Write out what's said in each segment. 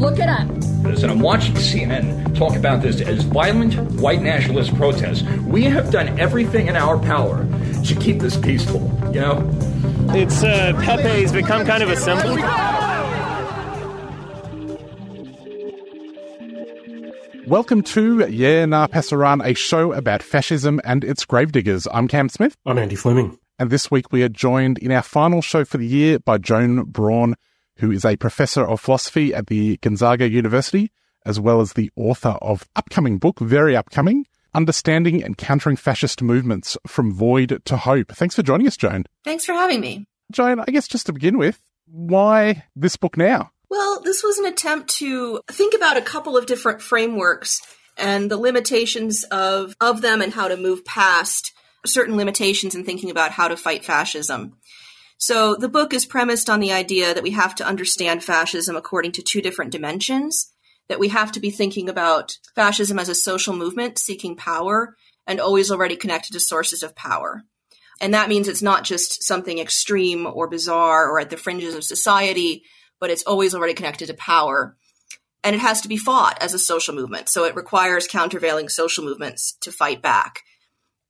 Look it up. this, and I'm watching CNN talk about this as violent white nationalist protests. We have done everything in our power to keep this peaceful, you know? It's uh, Pepe's become kind of a symbol. Welcome to Yeah Nah Pasaran, a show about fascism and its gravediggers. I'm Cam Smith, I'm Andy Fleming. and this week we are joined in our final show for the year by Joan Braune, who is a professor of philosophy at the Gonzaga University, as well as the author of upcoming book, very upcoming, Understanding and Countering Fascist Movements from Void to Hope. Thanks for joining us, Joan. Thanks for having me. Joan, I guess just to begin with, why this book now? Well, this was an attempt to think about a couple of different frameworks and the limitations of, of them and how to move past certain limitations in thinking about how to fight fascism. So the book is premised on the idea that we have to understand fascism according to two different dimensions, that we have to be thinking about fascism as a social movement seeking power and always already connected to sources of power. And that means it's not just something extreme or bizarre or at the fringes of society, but it's always already connected to power. And it has to be fought as a social movement. So it requires countervailing social movements to fight back.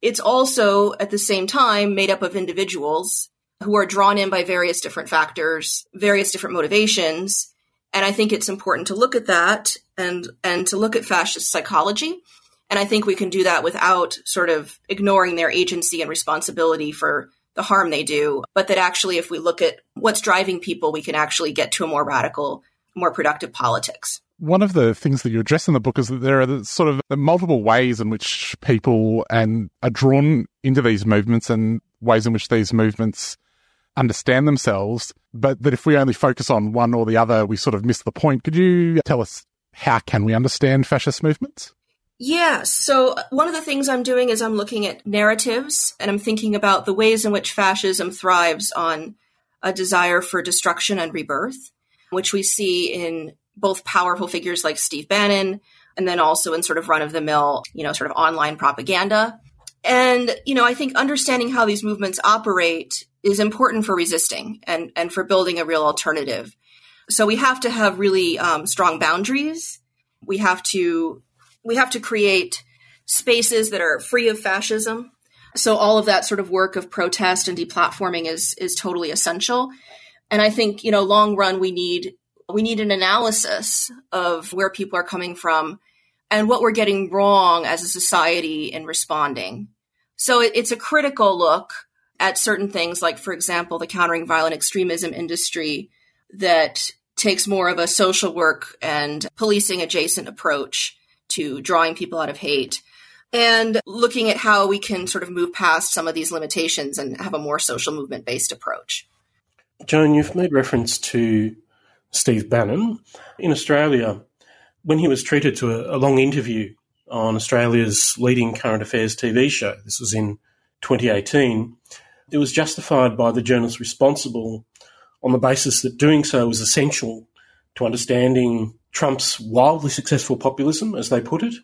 It's also, at the same time, made up of individuals who are drawn in by various different factors, various different motivations. And I think it's important to look at that and, and to look at fascist psychology. And I think we can do that without sort of ignoring their agency and responsibility for the harm they do, but that actually, if we look at what's driving people, we can actually get to a more radical, more productive politics. One of the things that you address in the book is that there are sort of multiple ways in which people and are drawn into these movements and ways in which these movements understand themselves, but that if we only focus on one or the other, we sort of miss the point. Could you tell us how can we understand fascist movements? Yeah. So one of the things I'm doing is I'm looking at narratives and I'm thinking about the ways in which fascism thrives on a desire for destruction and rebirth, which we see in both powerful figures like Steve Bannon and then also in sort of run of the mill, you know, sort of online propaganda. And, you know, I think understanding how these movements operate is important for resisting and, and for building a real alternative. So we have to have really um, strong boundaries. We have to we have to create spaces that are free of fascism. So all of that sort of work of protest and deplatforming is is totally essential. And I think, you know, long run we need we need an analysis of where people are coming from and what we're getting wrong as a society in responding. So it, it's a critical look at certain things like for example the countering violent extremism industry that takes more of a social work and policing adjacent approach to drawing people out of hate and looking at how we can sort of move past some of these limitations and have a more social movement based approach. Joan, you've made reference to Steve Bannon. In Australia, when he was treated to a, a long interview on Australia's leading current affairs TV show, this was in 2018, it was justified by the journalists responsible on the basis that doing so was essential to understanding Trump's wildly successful populism, as they put it,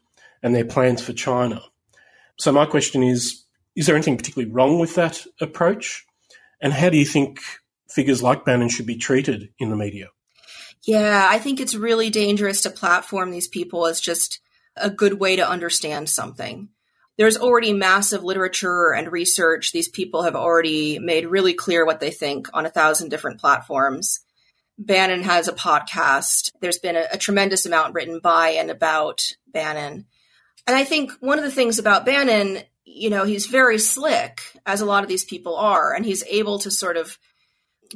and their plans for China. So, my question is Is there anything particularly wrong with that approach? And how do you think figures like Bannon should be treated in the media? Yeah, I think it's really dangerous to platform these people as just a good way to understand something. There's already massive literature and research. These people have already made really clear what they think on a thousand different platforms. Bannon has a podcast. There's been a, a tremendous amount written by and about Bannon. And I think one of the things about Bannon, you know, he's very slick, as a lot of these people are, and he's able to sort of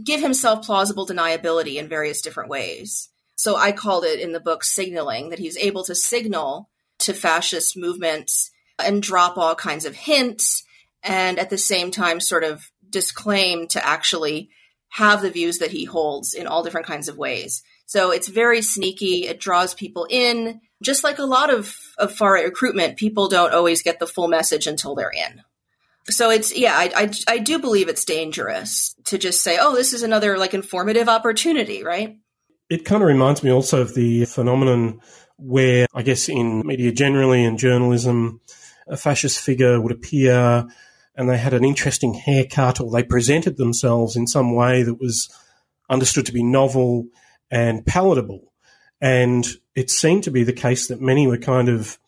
give himself plausible deniability in various different ways. So I called it in the book signaling that he's able to signal to fascist movements and drop all kinds of hints and at the same time sort of disclaim to actually have the views that he holds in all different kinds of ways. So it's very sneaky. It draws people in. Just like a lot of, of far right recruitment, people don't always get the full message until they're in. So it's, yeah, I, I, I do believe it's dangerous to just say, oh, this is another like informative opportunity, right? It kind of reminds me also of the phenomenon where, I guess, in media generally and journalism, a fascist figure would appear and they had an interesting haircut or they presented themselves in some way that was understood to be novel and palatable. And it seemed to be the case that many were kind of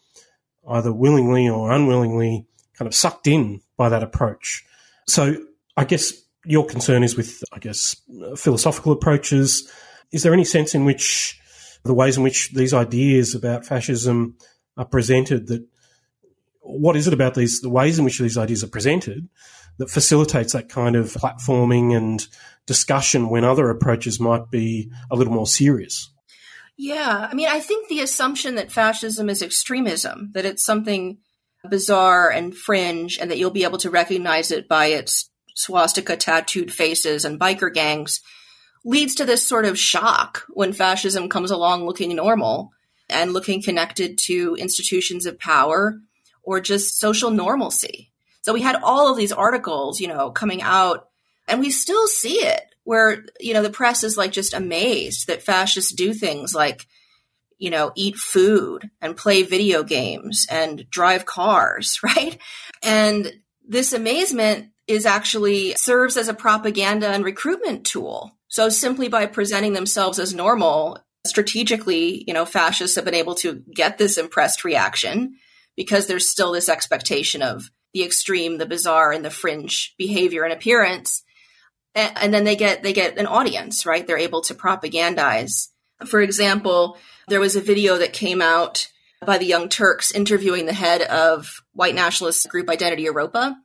either willingly or unwillingly kind of sucked in by that approach. So I guess your concern is with, I guess, philosophical approaches. Is there any sense in which the ways in which these ideas about fascism are presented that what is it about these the ways in which these ideas are presented that facilitates that kind of platforming and discussion when other approaches might be a little more serious yeah i mean i think the assumption that fascism is extremism that it's something bizarre and fringe and that you'll be able to recognize it by its swastika tattooed faces and biker gangs leads to this sort of shock when fascism comes along looking normal and looking connected to institutions of power or just social normalcy. So we had all of these articles, you know, coming out and we still see it where, you know, the press is like just amazed that fascists do things like, you know, eat food and play video games and drive cars, right? And this amazement is actually serves as a propaganda and recruitment tool. So simply by presenting themselves as normal, strategically, you know, fascists have been able to get this impressed reaction because there's still this expectation of the extreme, the bizarre, and the fringe behavior and appearance. And, then they get they get an audience, right? They're able to propagandize. For example, there was a video that came out by the Young Turks interviewing the head of white nationalist group Identity Europa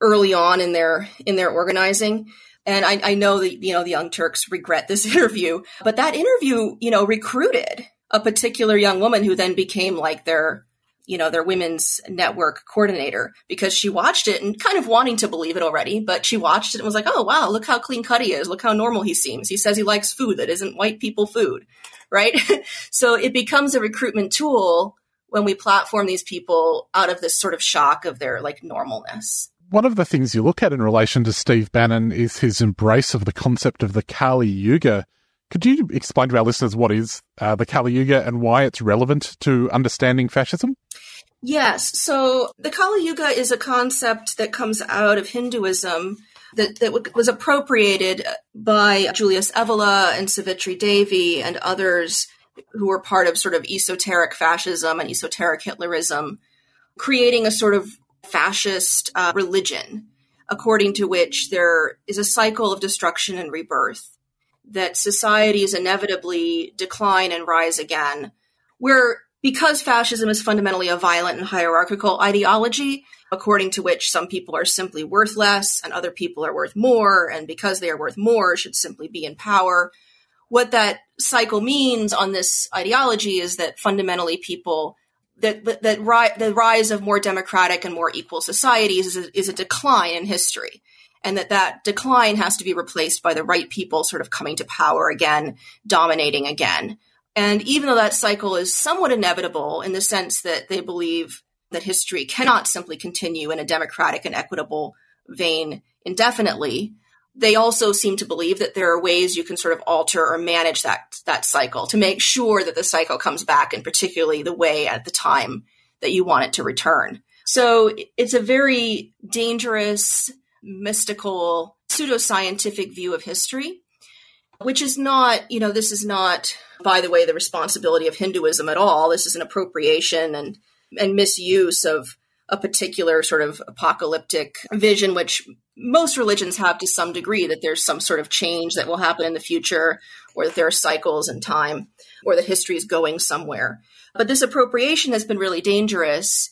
early on in their in their organizing. And I, I know that you know the Young Turks regret this interview, but that interview, you know, recruited a particular young woman who then became like their you know, their women's network coordinator because she watched it and kind of wanting to believe it already, but she watched it and was like, oh, wow, look how clean cut he is. Look how normal he seems. He says he likes food that isn't white people food, right? so it becomes a recruitment tool when we platform these people out of this sort of shock of their like normalness. One of the things you look at in relation to Steve Bannon is his embrace of the concept of the Kali Yuga. Could you explain to our listeners what is uh, the Kali Yuga and why it's relevant to understanding fascism? Yes. So the Kali Yuga is a concept that comes out of Hinduism that, that was appropriated by Julius Evola and Savitri Devi and others who were part of sort of esoteric fascism and esoteric Hitlerism, creating a sort of fascist uh, religion according to which there is a cycle of destruction and rebirth, that societies inevitably decline and rise again. Where because fascism is fundamentally a violent and hierarchical ideology, according to which some people are simply worth less and other people are worth more, and because they are worth more, should simply be in power. What that cycle means on this ideology is that fundamentally people that that, that ri- the rise of more democratic and more equal societies is a, is a decline in history and that that decline has to be replaced by the right people sort of coming to power again, dominating again. And even though that cycle is somewhat inevitable in the sense that they believe that history cannot simply continue in a democratic and equitable vein indefinitely, they also seem to believe that there are ways you can sort of alter or manage that that cycle to make sure that the cycle comes back in particularly the way at the time that you want it to return. So it's a very dangerous, mystical, pseudoscientific view of history, which is not, you know, this is not by the way, the responsibility of Hinduism at all. This is an appropriation and and misuse of a particular sort of apocalyptic vision, which most religions have to some degree, that there's some sort of change that will happen in the future, or that there are cycles in time, or that history is going somewhere. But this appropriation has been really dangerous.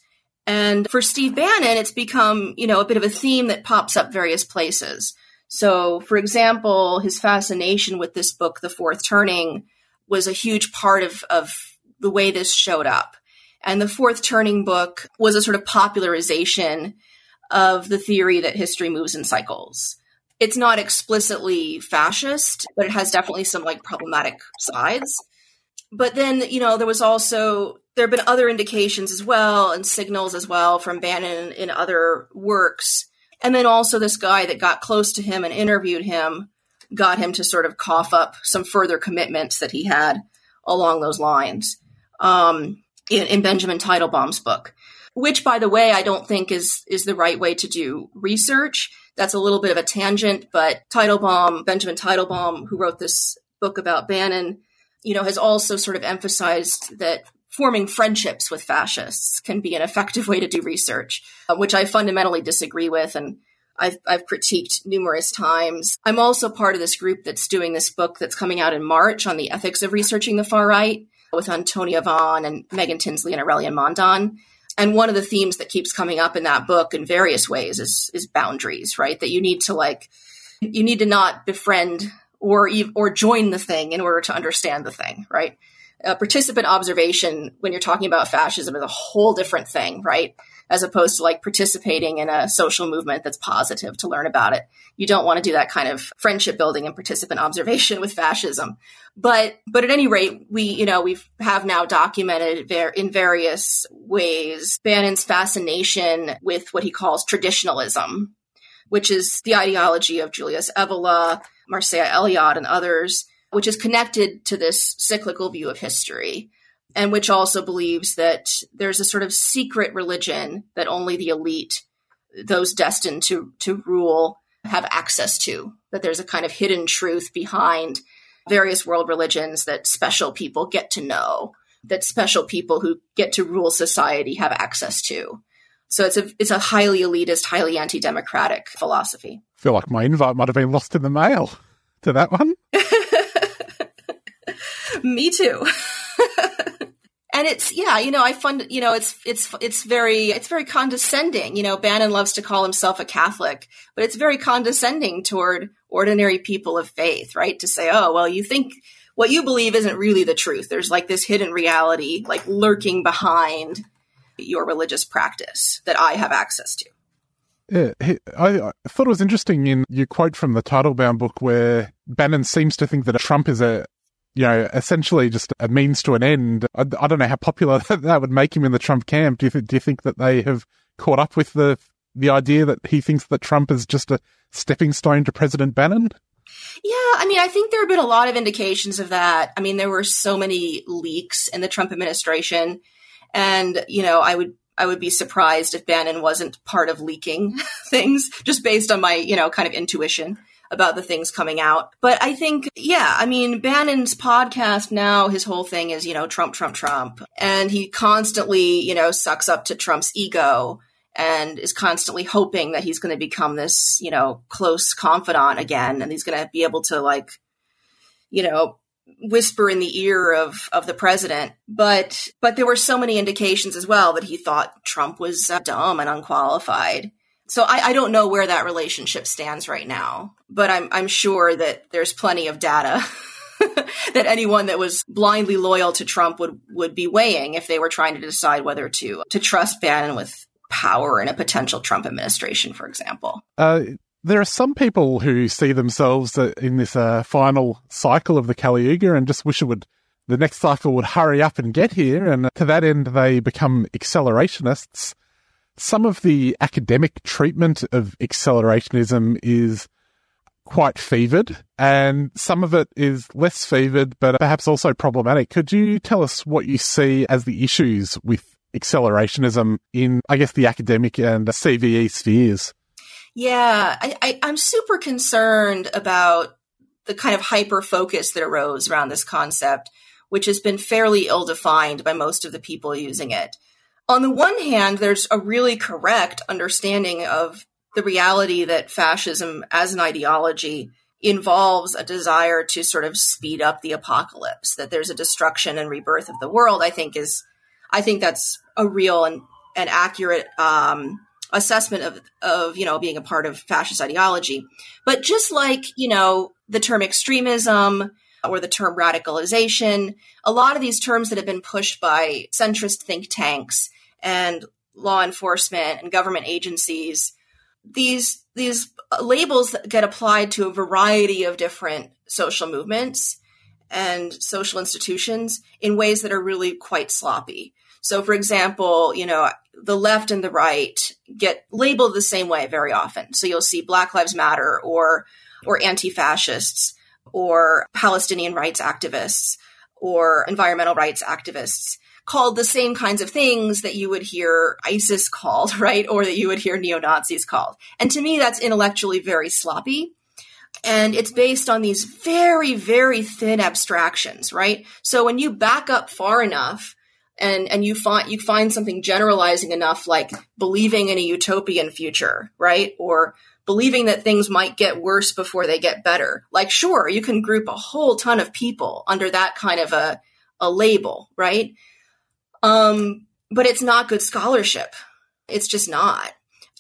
And for Steve Bannon, it's become, you know, a bit of a theme that pops up various places. So, for example, his fascination with this book, The Fourth Turning, was a huge part of, of the way this showed up. And the Fourth Turning book was a sort of popularization of the theory that history moves in cycles. It's not explicitly fascist, but it has definitely some like problematic sides. But then, you know, there was also there have been other indications as well and signals as well from Bannon in other works. And then also this guy that got close to him and interviewed him got him to sort of cough up some further commitments that he had along those lines um, in, in Benjamin Teitelbaum's book, which, by the way, I don't think is is the right way to do research. That's a little bit of a tangent, but Teitelbaum, Benjamin Teitelbaum, who wrote this book about Bannon, you know, has also sort of emphasized that forming friendships with fascists can be an effective way to do research, uh, which I fundamentally disagree with and I've, I've critiqued numerous times. I'm also part of this group that's doing this book that's coming out in March on the ethics of researching the far right with Antonia Vaughan and Megan Tinsley and Aurélien Mondon. And one of the themes that keeps coming up in that book in various ways is, is boundaries, right? That you need to like, you need to not befriend or or join the thing in order to understand the thing, right? Uh, participant observation when you're talking about fascism is a whole different thing, right? As opposed to like participating in a social movement that's positive to learn about it. You don't want to do that kind of friendship building and participant observation with fascism. But, but at any rate, we, you know, we have now documented ver- in various ways Bannon's fascination with what he calls traditionalism, which is the ideology of Julius Evola, Mircea Eliade, and others which is connected to this cyclical view of history and which also believes that there's a sort of secret religion that only the elite, those destined to, to rule, have access to, that there's a kind of hidden truth behind various world religions that special people get to know, that special people who get to rule society have access to. So it's a it's a highly elitist, highly anti-democratic philosophy. I feel like my invite might have been lost in the mail to that one. Me too. and it's yeah, you know, I find you know, it's it's it's very it's very condescending. You know, Bannon loves to call himself a Catholic, but it's very condescending toward ordinary people of faith, right? To say, "Oh, well, you think what you believe isn't really the truth. There's like this hidden reality like lurking behind your religious practice that I have access to." Yeah, I, thought it was interesting in your quote from the Teitelbaum book where Bannon seems to think that Trump is a you know, essentially just a means to an end. I, I don't know how popular that, would make him in the Trump camp. Do you, do you think that they have caught up with the the idea that he thinks that Trump is just a stepping stone to President Bannon? Yeah, I mean, I think there have been a lot of indications of that. I mean, there were so many leaks in the Trump administration, and you know, I would I would be surprised if Bannon wasn't part of leaking things, just based on my you know kind of intuition about the things coming out. But I think, yeah, I mean, Bannon's podcast now, his whole thing is, you know, Trump, Trump, Trump. And he constantly, you know, sucks up to Trump's ego and is constantly hoping that he's going to become this, you know, close confidant again. And he's going to be able to, like, you know, whisper in the ear of of the president but but there were so many indications as well that he thought Trump was uh, dumb and unqualified so I, I, don't know where that relationship stands right now, but I'm I'm sure that there's plenty of data that anyone that was blindly loyal to Trump would would be weighing if they were trying to decide whether to to trust Bannon with power in a potential Trump administration, for example. Uh, there are some people who see themselves in this uh, final cycle of the Kali Yuga and just wish it would the next cycle would hurry up and get here, and to that end, they become accelerationists some of the academic treatment of accelerationism is quite fevered, and some of it is less fevered, but perhaps also problematic. Could you tell us what you see as the issues with accelerationism in, I guess, the academic and CVE spheres? Yeah, I, I'm super concerned about the kind of hyper focus that arose around this concept, which has been fairly ill defined by most of the people using it on the one hand, there's a really correct understanding of the reality that fascism as an ideology involves a desire to sort of speed up the apocalypse, that there's a destruction and rebirth of the world, I think is, I think that's a real and, and accurate um, assessment of of you know being a part of fascist ideology. But just like you know the term extremism or the term radicalization, a lot of these terms that have been pushed by centrist think tanks and law enforcement and government agencies, these these labels get applied to a variety of different social movements and social institutions in ways that are really quite sloppy. So, for example, you know, the left and the right get labeled the same way very often. So you'll see Black Lives Matter or or anti-fascists or Palestinian rights activists or environmental rights activists called the same kinds of things that you would hear ISIS called, right? Or that you would hear neo Nazis called. And to me, that's intellectually very sloppy. And it's based on these very, very thin abstractions, right? So when you back up far enough, and and you find you find something generalizing enough like believing in a utopian future right or believing that things might get worse before they get better like sure you can group a whole ton of people under that kind of a a label right um but it's not good scholarship it's just not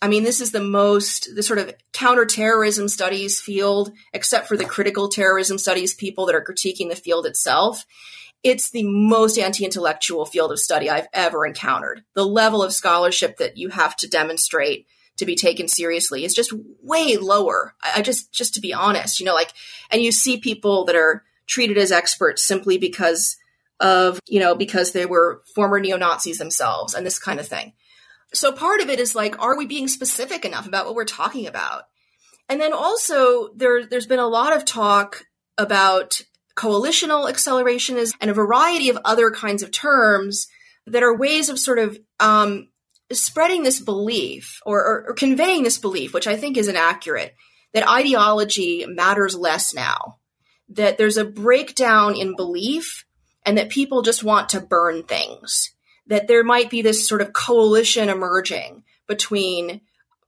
i mean this is the most the sort of counterterrorism studies field except for the critical terrorism studies people that are critiquing the field itself it's the most anti-intellectual field of study I've ever encountered. The level of scholarship that you have to demonstrate to be taken seriously is just way lower. I, just, just to be honest, you know, like, and you see people that are treated as experts simply because of, you know, because they were former neo Nazis themselves and this kind of thing. So part of it is like, are we being specific enough about what we're talking about? And then also there, there's been a lot of talk about coalitional accelerationism, and a variety of other kinds of terms that are ways of sort of um, spreading this belief or, or, or conveying this belief, which I think is inaccurate, that ideology matters less now, that there's a breakdown in belief, and that people just want to burn things, that there might be this sort of coalition emerging between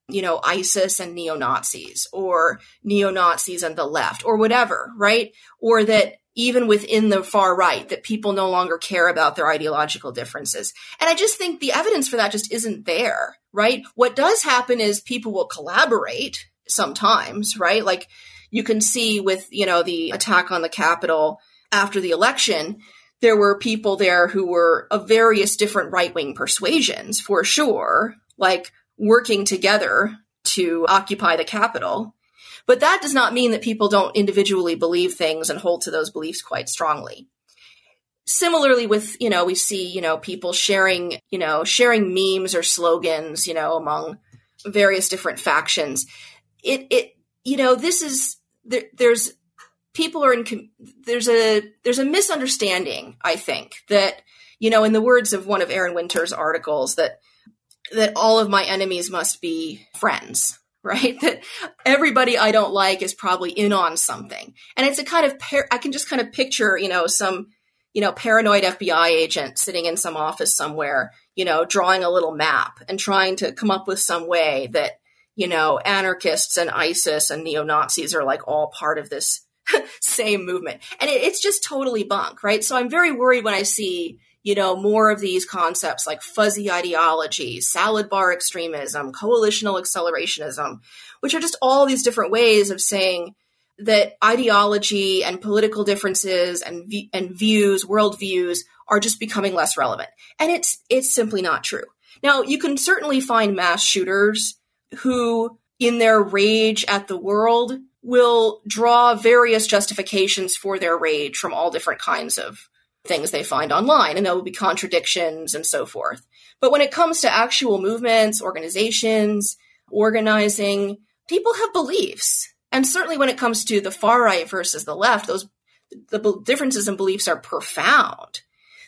you know, ISIS and neo Nazis or neo Nazis and the left or whatever, right? Or that even within the far right that people no longer care about their ideological differences. And I just think the evidence for that just isn't there, right? What does happen is people will collaborate sometimes, right? Like you can see with, you know, the attack on the Capitol after the election, there were people there who were of various different right wing persuasions for sure, like working together to occupy the Capitol. But that does not mean that people don't individually believe things and hold to those beliefs quite strongly. Similarly with, you know, we see, you know, people sharing, you know, sharing memes or slogans, you know, among various different factions. It, it, you know, this is, there, there's, people are in, there's a, there's a misunderstanding, I think, that, you know, in the words of one of Aaron Winter's articles, that, that all of my enemies must be friends right? That everybody I don't like is probably in on something. And it's a kind of, par- I can just kind of picture, you know, some, you know, paranoid FBI agent sitting in some office somewhere, you know, drawing a little map and trying to come up with some way that, you know, anarchists and ISIS and neo Nazis are like all part of this same movement. And it, it's just totally bunk, right? So I'm very worried when I see, you know, more of these concepts like fuzzy ideology, salad bar extremism, coalitional accelerationism, which are just all these different ways of saying that ideology and political differences and and views, worldviews are just becoming less relevant. And it's it's simply not true. Now, you can certainly find mass shooters who in their rage at the world will draw various justifications for their rage from all different kinds of things they find online, and there will be contradictions and so forth. But when it comes to actual movements, organizations, organizing, people have beliefs. And certainly when it comes to the far right versus the left, those the differences in beliefs are profound.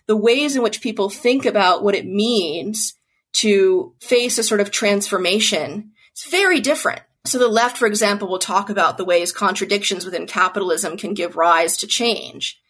The ways in which people think about what it means to face a sort of transformation is very different. So the left, for example, will talk about the ways contradictions within capitalism can give rise to change.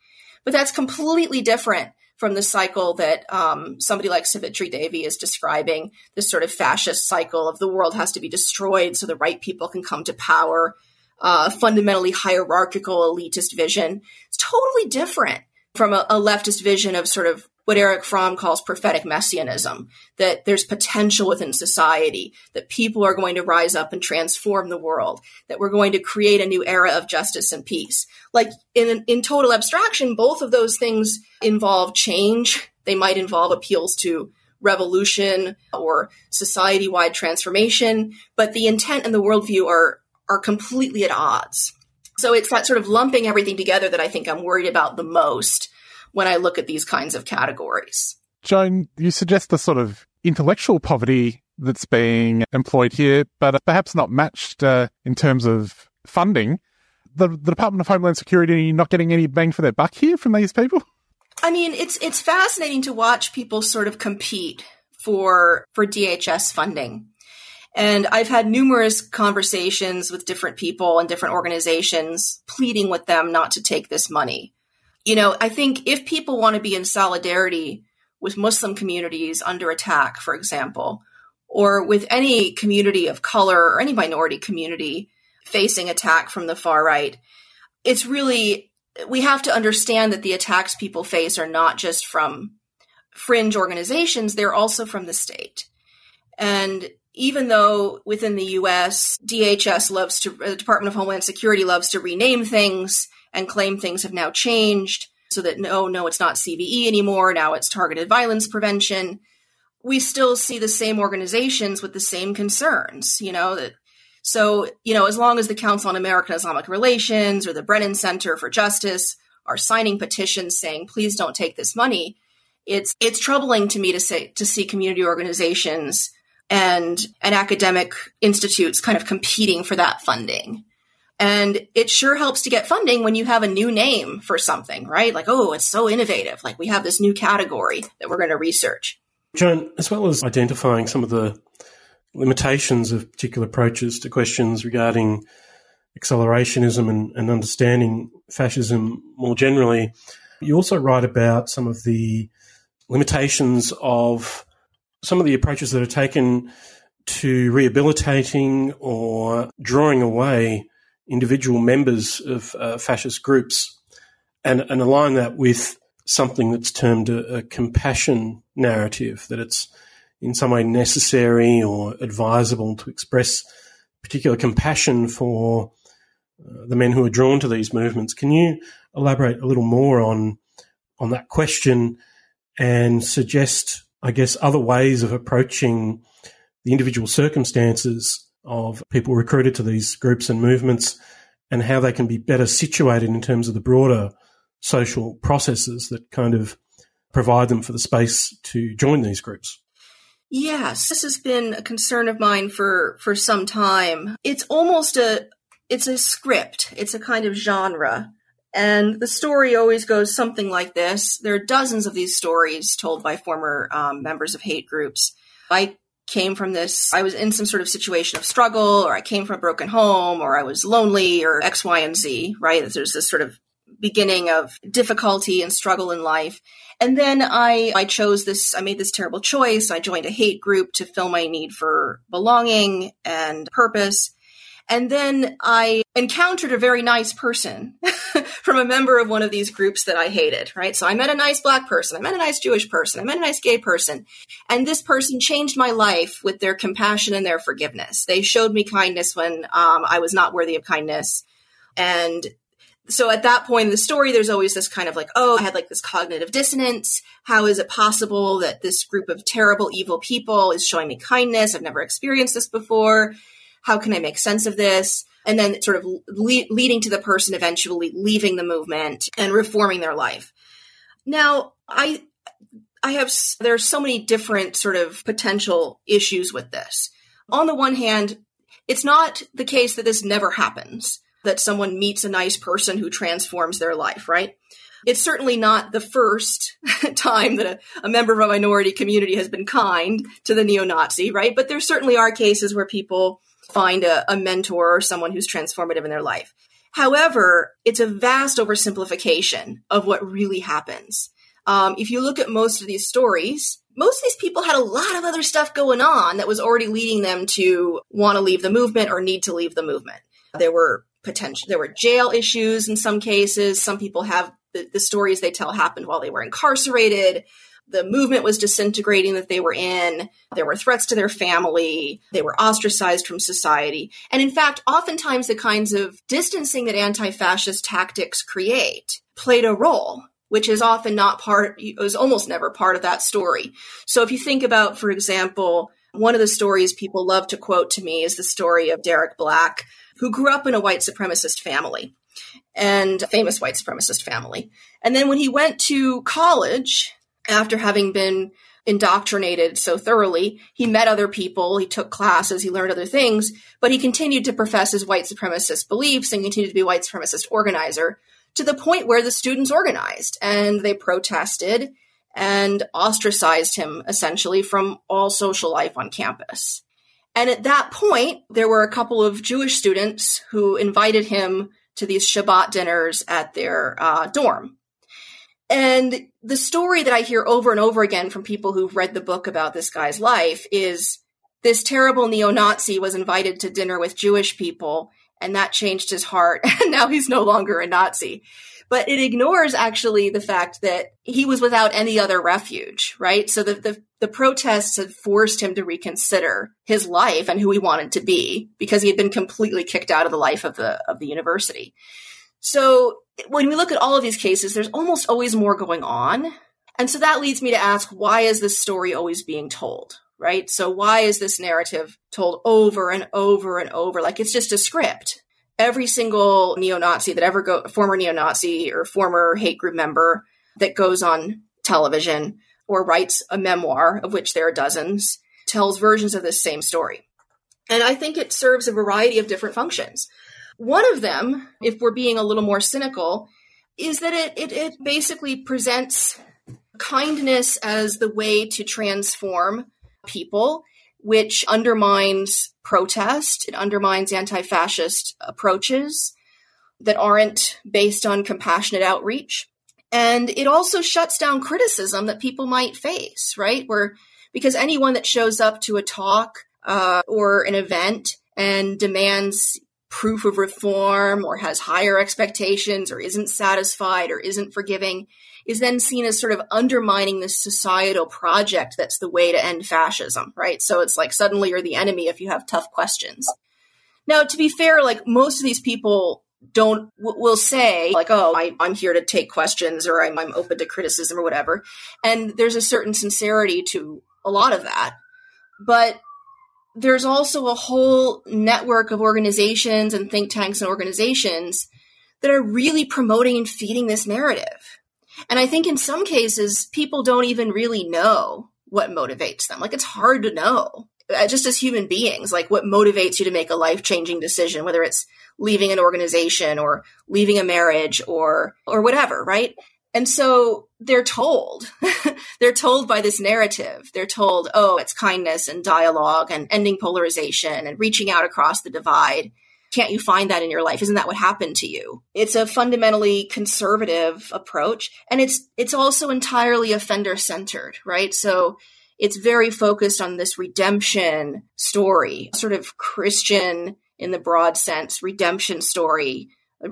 But that's completely different from the cycle that um, somebody like Savitri Devi is describing this sort of fascist cycle of the world has to be destroyed so the right people can come to power, uh, fundamentally hierarchical elitist vision. It's totally different from a, a leftist vision of sort of what Erich Fromm calls prophetic messianism, that there's potential within society, that people are going to rise up and transform the world, that we're going to create a new era of justice and peace. Like in, in total abstraction, both of those things involve change. They might involve appeals to revolution or society wide transformation, but the intent and the worldview are, are completely at odds. So it's that sort of lumping everything together that I think I'm worried about the most when I look at these kinds of categories. Joan, you suggest the sort of intellectual poverty that's being employed here, but perhaps not matched uh, in terms of funding. The, the Department of Homeland Security not getting any bang for their buck here from these people? I mean, it's it's fascinating to watch people sort of compete for for DHS funding. And I've had numerous conversations with different people and different organizations pleading with them not to take this money. You know, I think if people want to be in solidarity with Muslim communities under attack, for example, or with any community of color or any minority community facing attack from the far right, it's really, we have to understand that the attacks people face are not just from fringe organizations, they're also from the state. And even though within the US, DHS loves to, the Department of Homeland Security loves to rename things and claim things have now changed so that no, no, it's not CVE anymore. Now it's targeted violence prevention. We still see the same organizations with the same concerns, you know, that so, you know, as long as the Council on American Islamic Relations or the Brennan Center for Justice are signing petitions saying, please don't take this money, it's it's troubling to me to say to see community organizations and and academic institutes kind of competing for that funding. And it sure helps to get funding when you have a new name for something, right? Like, oh, it's so innovative. Like we have this new category that we're going to research. Joan, as well as identifying some of the limitations of particular approaches to questions regarding accelerationism and, and understanding fascism more generally, you also write about some of the limitations of some of the approaches that are taken to rehabilitating or drawing away individual members of uh, fascist groups and, and align that with something that's termed a, a, compassion narrative, that it's in some way necessary or advisable to express particular compassion for uh, the men who are drawn to these movements. Can you elaborate a little more on on that question and suggest, I guess, other ways of approaching the individual circumstances of people recruited to these groups and movements and how they can be better situated in terms of the broader social processes that kind of provide them for the space to join these groups. Yes, this has been a concern of mine for for some time. It's almost a it's a script. It's a kind of genre. And the story always goes something like this. There are dozens of these stories told by former um, members of hate groups. I came from this, I was in some sort of situation of struggle, or I came from a broken home, or I was lonely, or X, Y, and Z, right? There's this sort of beginning of difficulty and struggle in life. And then I, I chose this, I made this terrible choice. I joined a hate group to fill my need for belonging and purpose. And then I encountered a very nice person from a member of one of these groups that I hated, right? So I met a nice black person. I met a nice Jewish person. I met a nice gay person. And this person changed my life with their compassion and their forgiveness. They showed me kindness when um, I was not worthy of kindness. And so at that point in the story, there's always this kind of like, oh, I had like this cognitive dissonance. How is it possible that this group of terrible, evil people is showing me kindness? I've never experienced this before. How can I make sense of this? And then sort of le- leading to the person eventually leaving the movement and reforming their life. Now, I, I have, there's so many different sort of potential issues with this. On the one hand, it's not the case that this never happens, that someone meets a nice person who transforms their life, right? It's certainly not the first time that a, a, member of a minority community has been kind to the neo Nazi, right? But there certainly are cases where people find a, a mentor or someone who's transformative in their life. However, it's a vast oversimplification of what really happens. Um, if you look at most of these stories, most of these people had a lot of other stuff going on that was already leading them to want to leave the movement or need to leave the movement. There were potential, there were jail issues in some cases. Some people have the, the stories they tell happened while they were incarcerated. The movement was disintegrating that they were in. There were threats to their family. They were ostracized from society. And in fact, oftentimes the kinds of distancing that anti fascist tactics create played a role. Which is often not part, was almost never part of that story. So if you think about, for example, one of the stories people love to quote to me is the story of Derek Black, who grew up in a white supremacist family and famous white supremacist family. And then when he went to college, after having been indoctrinated so thoroughly, he met other people, he took classes, he learned other things, but he continued to profess his white supremacist beliefs and continued to be a white supremacist organizer to the point where the students organized and they protested and ostracized him essentially from all social life on campus. And at that point, there were a couple of Jewish students who invited him to these Shabbat dinners at their uh, dorm. And the story that I hear over and over again from people who've read the book about this guy's life is this terrible neo Nazi was invited to dinner with Jewish people, and that changed his heart, and now he's no longer a Nazi. But it ignores actually the fact that he was without any other refuge, right? So the, the, the protests had forced him to reconsider his life and who he wanted to be because he had been completely kicked out of the life of the of the university. So when we look at all of these cases, there's almost always more going on. And so that leads me to ask why is this story always being told? Right? So why is this narrative told over and over and over? Like it's just a script. Every single neo Nazi that ever go, former neo Nazi or former hate group member that goes on television or writes a memoir, of which there are dozens, tells versions of this same story. And I think it serves a variety of different functions. One of them, if we're being a little more cynical, is that it, it, it basically presents kindness as the way to transform people, which undermines protest, it undermines anti fascist approaches that aren't based on compassionate outreach. And it also shuts down criticism that people might face, right? Where, because anyone that shows up to a talk uh, or an event and demands proof of reform or has higher expectations or isn't satisfied or isn't forgiving is then seen as sort of undermining this societal project that's the way to end fascism, right? So it's like suddenly you're the enemy if you have tough questions. Now, to be fair, like most of these people don't will say like oh I, am here to take questions or I'm, I'm open to criticism or whatever and there's a certain sincerity to a lot of that but there's also a whole network of organizations and think tanks and organizations that are really promoting and feeding this narrative. And I think in some cases, people don't even really know what motivates them. Like it's hard to know, uh, just as human beings, like what motivates you to make a life changing decision, whether it's leaving an organization or leaving a marriage or, or whatever, right? And so they're told, they're told by this narrative. They're told, oh, it's kindness and dialogue and ending polarization and reaching out across the divide. Can't you find that in your life? Isn't that what happened to you? It's a fundamentally conservative approach. And it's, it's also entirely offender centered, right? So it's very focused on this redemption story, sort of Christian in the broad sense, redemption story,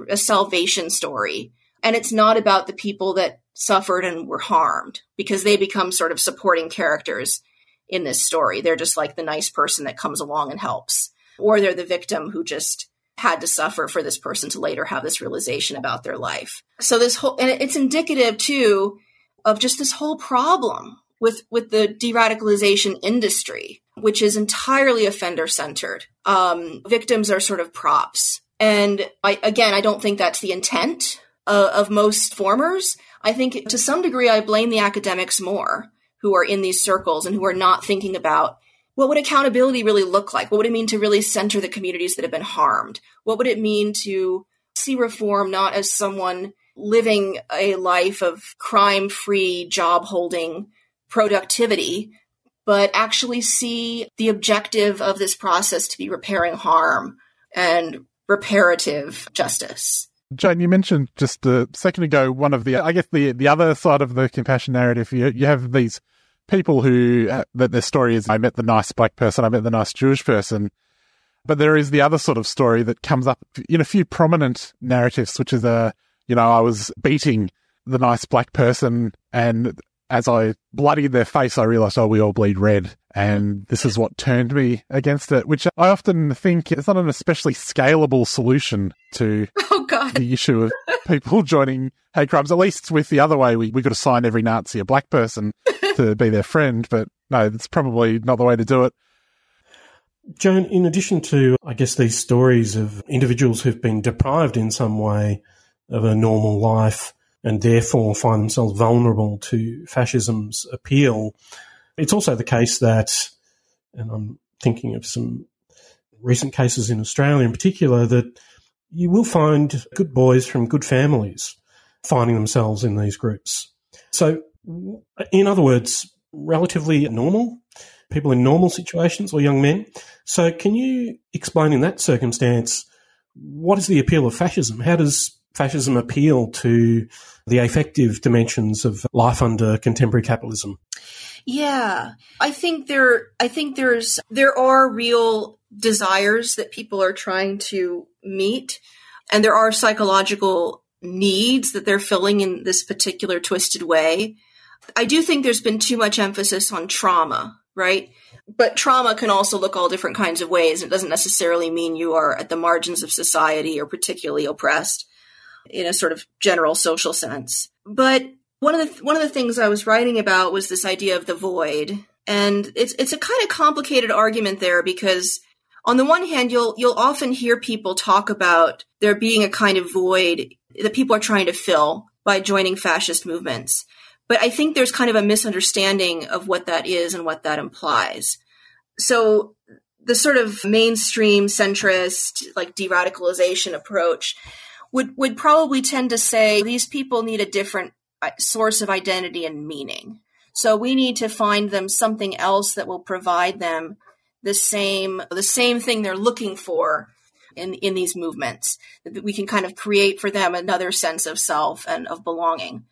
a salvation story and it's not about the people that suffered and were harmed because they become sort of supporting characters in this story. They're just like the nice person that comes along and helps, or they're the victim who just had to suffer for this person to later have this realization about their life. So this whole, and it's indicative too of just this whole problem with, with the de-radicalization industry, which is entirely offender centered. Um, victims are sort of props. And I, again, I don't think that's the intent uh, of most formers. I think to some degree, I blame the academics more who are in these circles and who are not thinking about what would accountability really look like? What would it mean to really center the communities that have been harmed? What would it mean to see reform not as someone living a life of crime free, job holding productivity, but actually see the objective of this process to be repairing harm and reparative justice. Jane, you mentioned just a second ago one of the, I guess the the other side of the compassion narrative. You, you have these people who uh, that their story is, I met the nice black person, I met the nice Jewish person, but there is the other sort of story that comes up in a few prominent narratives, which is a, you know, I was beating the nice black person and as I bloodied their face, I realized, oh, we all bleed red. And this is what turned me against it, which I often think is not an especially scalable solution to oh, God. the issue of people joining hate crimes. At least with the other way, we, we could assign every Nazi a black person to be their friend. But no, that's probably not the way to do it. Joan, in addition to, I guess, these stories of individuals who've been deprived in some way of a normal life and therefore find themselves vulnerable to fascism's appeal, it's also the case that, and I'm thinking of some recent cases in Australia in particular, that you will find good boys from good families finding themselves in these groups. So, in other words, relatively normal people in normal situations or young men. So, can you explain in that circumstance what is the appeal of fascism? How does fascism appeal to the affective dimensions of life under contemporary capitalism? Yeah, I think there. I think there's there are real desires that people are trying to meet, and there are psychological needs that they're filling in this particular twisted way. I do think there's been too much emphasis on trauma right? But trauma can also look all different kinds of ways. It doesn't necessarily mean you are at the margins of society or particularly oppressed in a sort of general social sense. But one of the one of the things I was writing about was this idea of the void, and it's it's a kind of complicated argument there because on the one hand you'll you'll often hear people talk about there being a kind of void that people are trying to fill by joining fascist movements. But I think there's kind of a misunderstanding of what that is and what that implies. So the sort of mainstream centrist, like de-radicalization approach would, would probably tend to say these people need a different uh, source of identity and meaning. So we need to find them something else that will provide them the same, the same thing they're looking for in, in these movements. That we can kind of create for them another sense of self and of belonging.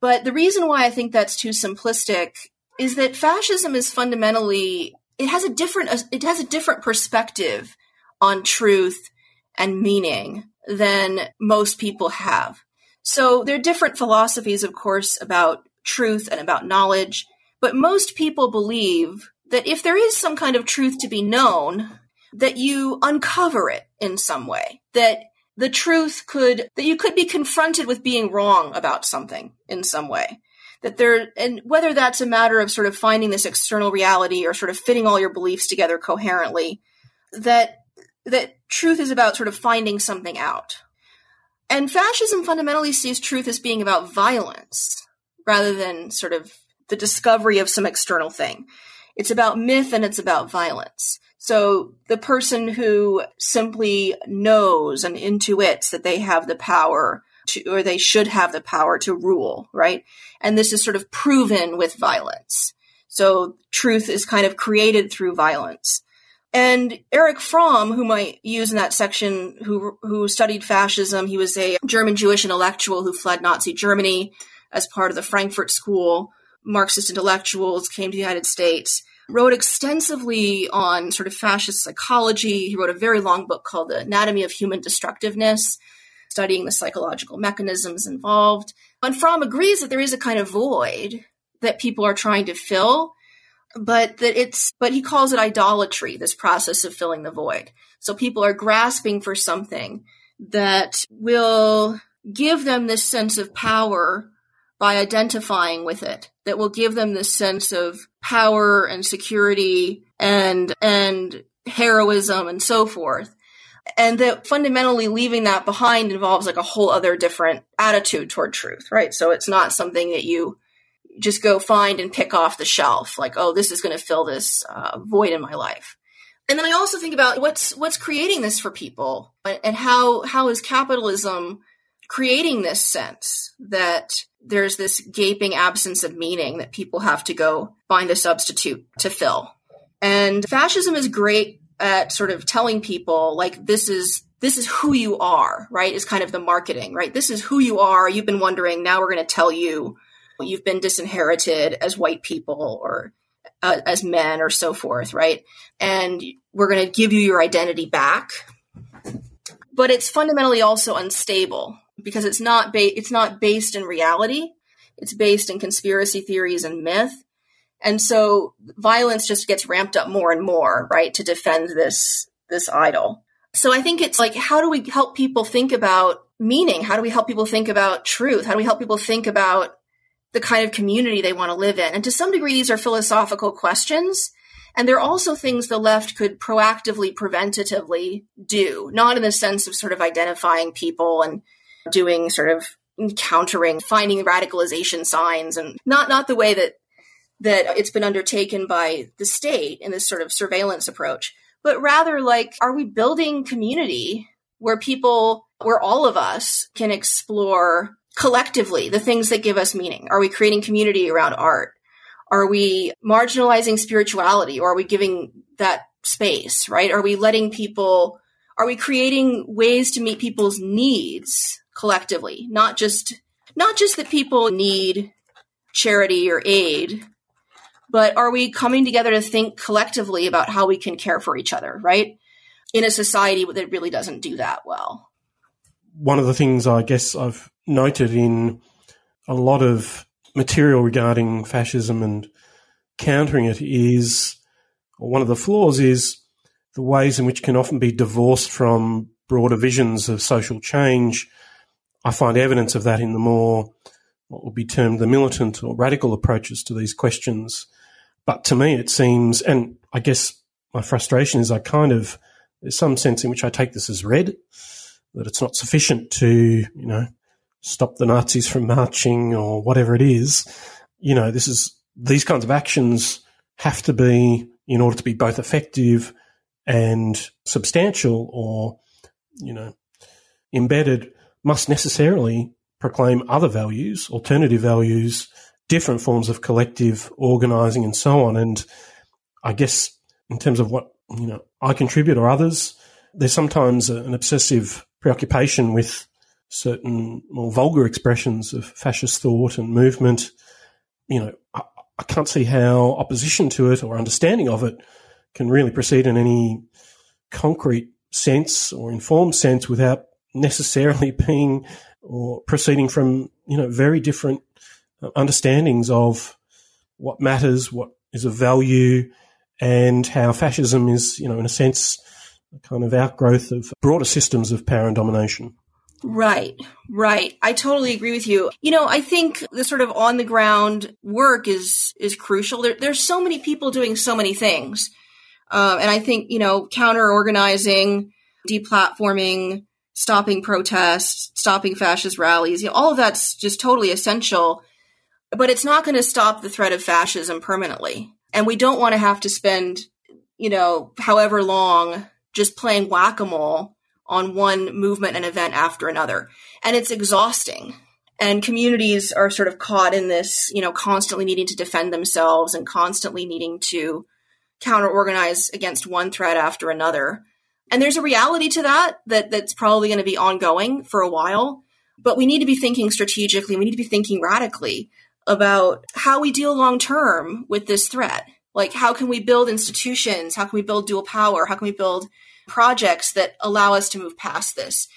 But the reason why I think that's too simplistic is that fascism is fundamentally it has a different it has a different perspective on truth and meaning than most people have. So there are different philosophies, of course, about truth and about knowledge, but most people believe that if there is some kind of truth to be known, that you uncover it in some way, that the truth could, that you could be confronted with being wrong about something in some way. That there, and whether that's a matter of sort of finding this external reality or sort of fitting all your beliefs together coherently, that, that truth is about sort of finding something out. And fascism fundamentally sees truth as being about violence rather than sort of the discovery of some external thing. It's about myth and it's about violence. So the person who simply knows and intuits that they have the power to, or they should have the power to rule, right? And this is sort of proven with violence. So truth is kind of created through violence. And Erich Fromm, whom I use in that section, who, who studied fascism, he was a German Jewish intellectual who fled Nazi Germany as part of the Frankfurt School. Marxist intellectuals came to the United States wrote extensively on sort of fascist psychology. He wrote a very long book called The Anatomy of Human Destructiveness, studying the psychological mechanisms involved. And Fromm agrees that there is a kind of void that people are trying to fill, but that it's, but he calls it idolatry, this process of filling the void. So people are grasping for something that will give them this sense of power by identifying with it that will give them this sense of power and security and and heroism and so forth and that fundamentally leaving that behind involves like a whole other different attitude toward truth right so it's not something that you just go find and pick off the shelf like oh this is going to fill this uh, void in my life and then i also think about what's what's creating this for people and how how is capitalism creating this sense that there's this gaping absence of meaning that people have to go find a substitute to fill. And fascism is great at sort of telling people like this is this is who you are, right? Is kind of the marketing, right? This is who you are. You've been wondering, now we're going to tell you you've been disinherited as white people or uh, as men or so forth, right? And we're going to give you your identity back. But it's fundamentally also unstable, because it's not ba- it's not based in reality. It's based in conspiracy theories and myth. And so violence just gets ramped up more and more, right, to defend this this idol. So I think it's like how do we help people think about meaning? How do we help people think about truth? How do we help people think about the kind of community they want to live in? And to some degree these are philosophical questions. And they're also things the left could proactively, preventatively do, not in the sense of sort of identifying people and doing sort of encountering, finding radicalization signs and not, not the way that, that it's been undertaken by the state in this sort of surveillance approach, but rather like, are we building community where people, where all of us can explore collectively the things that give us meaning? Are we creating community around art? Are we marginalizing spirituality or are we giving that space, right? Are we letting people, are we creating ways to meet people's needs collectively? Not just, not just that people need charity or aid, but are we coming together to think collectively about how we can care for each other, right? In a society that really doesn't do that well. One of the things I guess I've noted in a lot of material regarding fascism and countering it is, or one of the flaws is the ways in which can often be divorced from broader visions of social change. I find evidence of that in the more, what would be termed the militant or radical approaches to these questions. But to me, it seems, and I guess my frustration is I kind of, there's some sense in which I take this as read, that it's not sufficient to, you know, stop the Nazis from marching or whatever it is. You know, this is, these kinds of actions have to be, in order to be both effective and substantial or, you know, embedded, must necessarily proclaim other values, alternative values, different forms of collective organizing and so on. And I guess in terms of what, you know, I contribute or others, there's sometimes an obsessive preoccupation with certain more vulgar expressions of fascist thought and movement. You know, I, I can't see how opposition to it or understanding of it can really proceed in any concrete sense or informed sense without necessarily being or proceeding from, you know, very different uh, understandings of what matters, what is of value, and how fascism is, you know, in a sense, a kind of outgrowth of broader systems of power and domination. Right, right. I totally agree with you. You know, I think the sort of on the ground work is is crucial. There, there's so many people doing so many things, um, and I think you know, counter organizing, deplatforming, stopping protests, stopping fascist rallies. You know, all of that's just totally essential. But it's not going to stop the threat of fascism permanently, and we don't want to have to spend, you know, however long just playing whack a mole on one movement and event after another. And it's exhausting. And communities are sort of caught in this, you know, constantly needing to defend themselves and constantly needing to counter organize against one threat after another. And there's a reality to that, that that's probably going to be ongoing for a while. But we need to be thinking strategically. We need to be thinking radically about how we deal long term with this threat. Like, how can we build institutions? How can we build dual power? How can we build projects that allow us to move past this.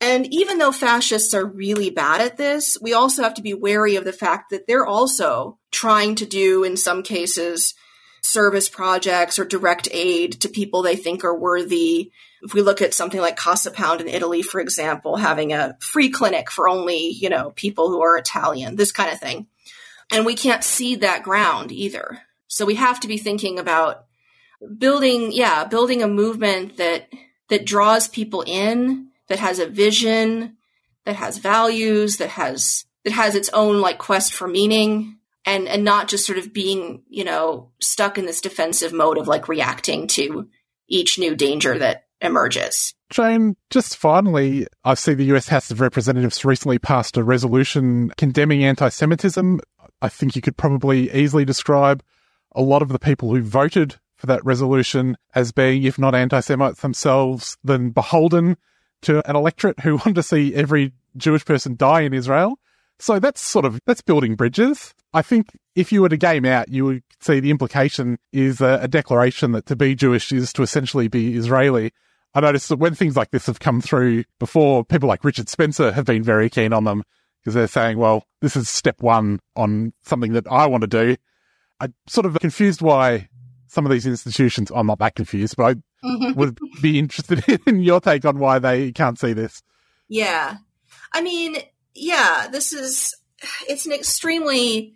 And even though fascists are really bad at this, we also have to be wary of the fact that they're also trying to do, in some cases, service projects or direct aid to people they think are worthy. If we look at something like Casa Pound in Italy, for example, having a free clinic for only, you know, people who are Italian, this kind of thing. And we can't see that ground either. So we have to be thinking about building yeah building a movement that that draws people in that has a vision that has values that has that has its own like quest for meaning and and not just sort of being you know stuck in this defensive mode of like reacting to each new danger that emerges Jane, just finally, I see the US House of Representatives recently passed a resolution condemning anti Semitism. I think you could probably easily describe a lot of the people who voted for that resolution as being, if not anti Semites themselves, then beholden to an electorate who want to see every Jewish person die in Israel. So that's sort of, that's building bridges. I think if you were to game out, you would see the implication is a, a declaration that to be Jewish is to essentially be Israeli. I noticed that when things like this have come through before, people like Richard Spencer have been very keen on them because they're saying, well, this is step one on something that I want to do. I'm sort of confused why some of these institutions, I'm not that confused, but I mm-hmm. would be interested in your take on why they can't see this. Yeah. I mean, yeah, this is, it's an extremely,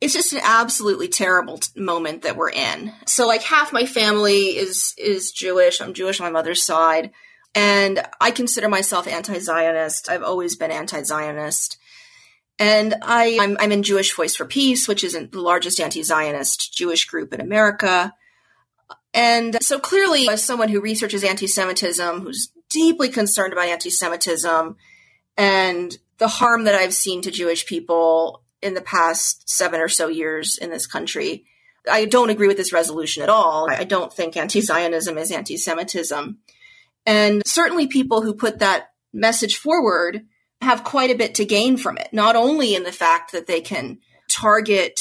it's just an absolutely terrible t- moment that we're in. So like half my family is, is Jewish. I'm Jewish on my mother's side. And I consider myself anti-Zionist. I've always been anti-Zionist. And I, I'm, I'm in Jewish Voice for Peace, which is the largest anti-Zionist Jewish group in America. And so clearly, as someone who researches anti-Semitism, who's deeply concerned about anti-Semitism and the harm that I've seen to Jewish people in the past seven or so years in this country, I don't agree with this resolution at all. I don't think anti-Zionism is anti-Semitism. And certainly people who put that message forward have quite a bit to gain from it, not only in the fact that they can target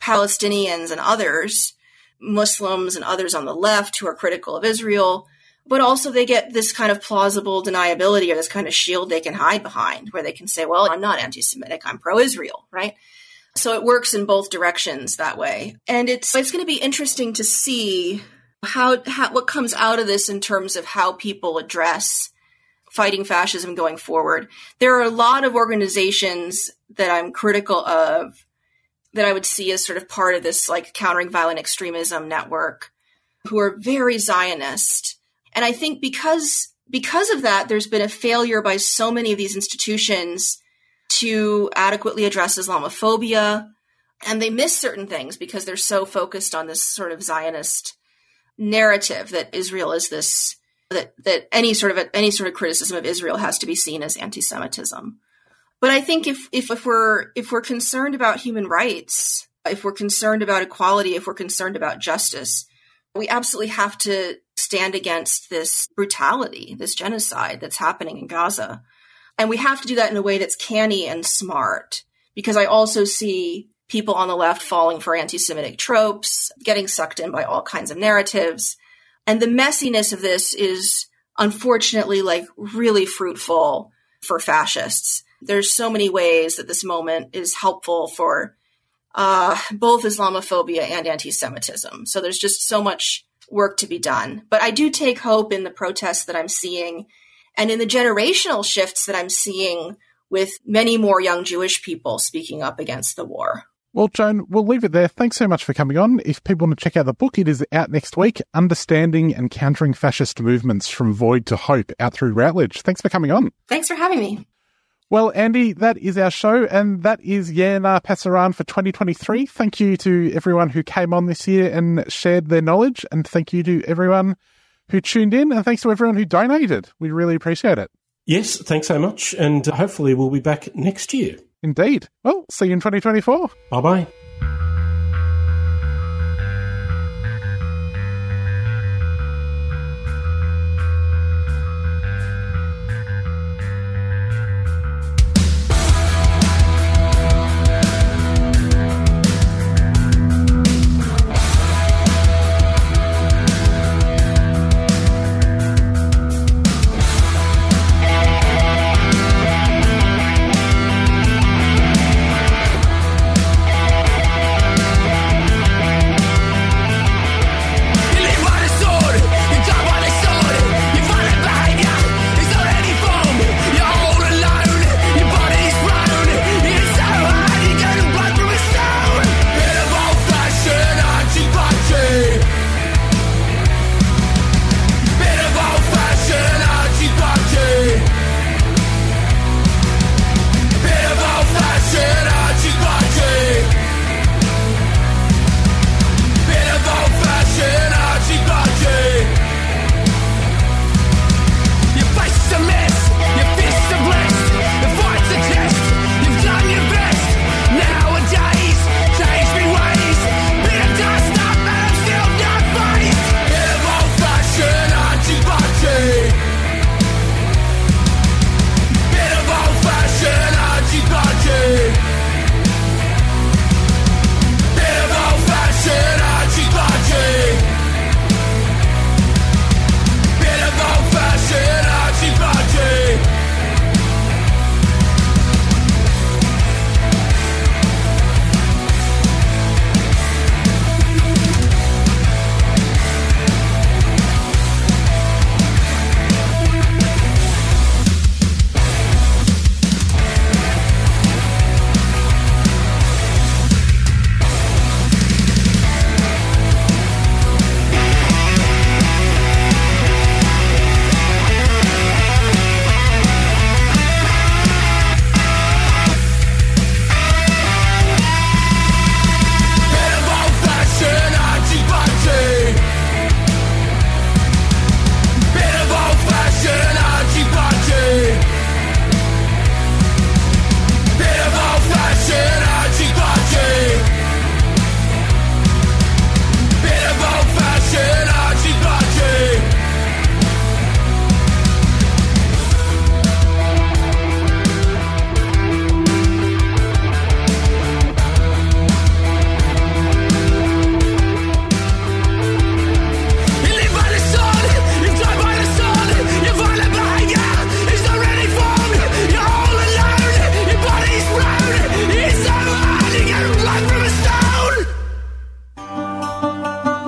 Palestinians and others, Muslims and others on the left who are critical of Israel, but also they get this kind of plausible deniability or this kind of shield they can hide behind where they can say, well, I'm not anti Semitic, I'm pro Israel, right? So it works in both directions that way. And it's, it's going to be interesting to see how, how, what comes out of this in terms of how people address fighting fascism going forward. There are a lot of organizations that I'm critical of that I would see as sort of part of this like countering violent extremism network who are very Zionist. And I think because because of that, there's been a failure by so many of these institutions to adequately address Islamophobia. And they miss certain things because they're so focused on this sort of Zionist narrative that Israel is this that that any sort of any sort of criticism of Israel has to be seen as anti-Semitism. But I think if, if if we're if we're concerned about human rights, if we're concerned about equality, if we're concerned about justice, we absolutely have to stand against this brutality, this genocide that's happening in Gaza. And we have to do that in a way that's canny and smart. Because I also see people on the left falling for anti Semitic tropes, getting sucked in by all kinds of narratives. And the messiness of this is unfortunately like really fruitful for fascists. There's so many ways that this moment is helpful for uh, both Islamophobia and anti Semitism. So there's just so much work to be done. But I do take hope in the protests that I'm seeing and in the generational shifts that I'm seeing with many more young Jewish people speaking up against the war. Well, Joan, we'll leave it there. Thanks so much for coming on. If people want to check out the book, it is out next week Understanding and Countering Fascist Movements from Void to Hope, out through Routledge. Thanks for coming on. Thanks for having me. Well, Andy, that is our show, and that is Yeah Nah Pasaran for 2023. Thank you to everyone who came on this year and shared their knowledge, and thank you to everyone who tuned in, and thanks to everyone who donated. We really appreciate it. Yes, thanks so much, and hopefully we'll be back next year. Indeed. Well, see you in 2024. Bye bye.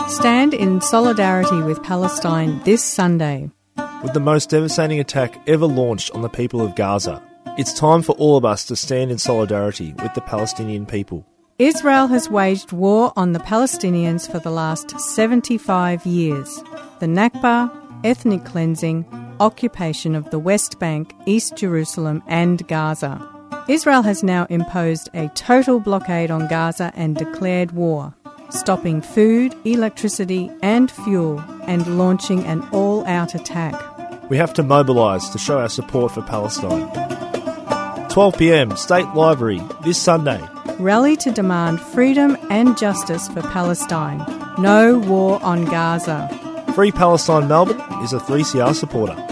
In solidarity with Palestine this Sunday. With the most devastating attack ever launched on the people of Gaza, it's time for all of us to stand in solidarity with the Palestinian people. Israel has waged war on the Palestinians for the last 75 years. The Nakba, ethnic cleansing, occupation of the West Bank, East Jerusalem, and Gaza. Israel has now imposed a total blockade on Gaza and declared war, stopping food, electricity, and fuel, and launching an all out attack. We have to mobilise to show our support for Palestine. 12 pm, State Library, this Sunday. Rally to demand freedom and justice for Palestine. No war on Gaza. Free Palestine Melbourne is a 3CR supporter.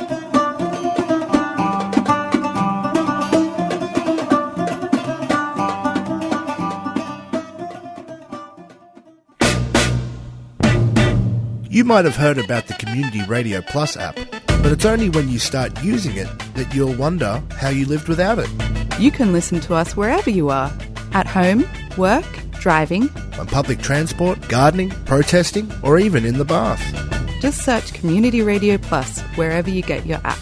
You might have heard about the Community Radio Plus app, but it's only when you start using it that you'll wonder how you lived without it. You can listen to us wherever you are at home, work, driving, on public transport, gardening, protesting, or even in the bath. Just search Community Radio Plus wherever you get your app.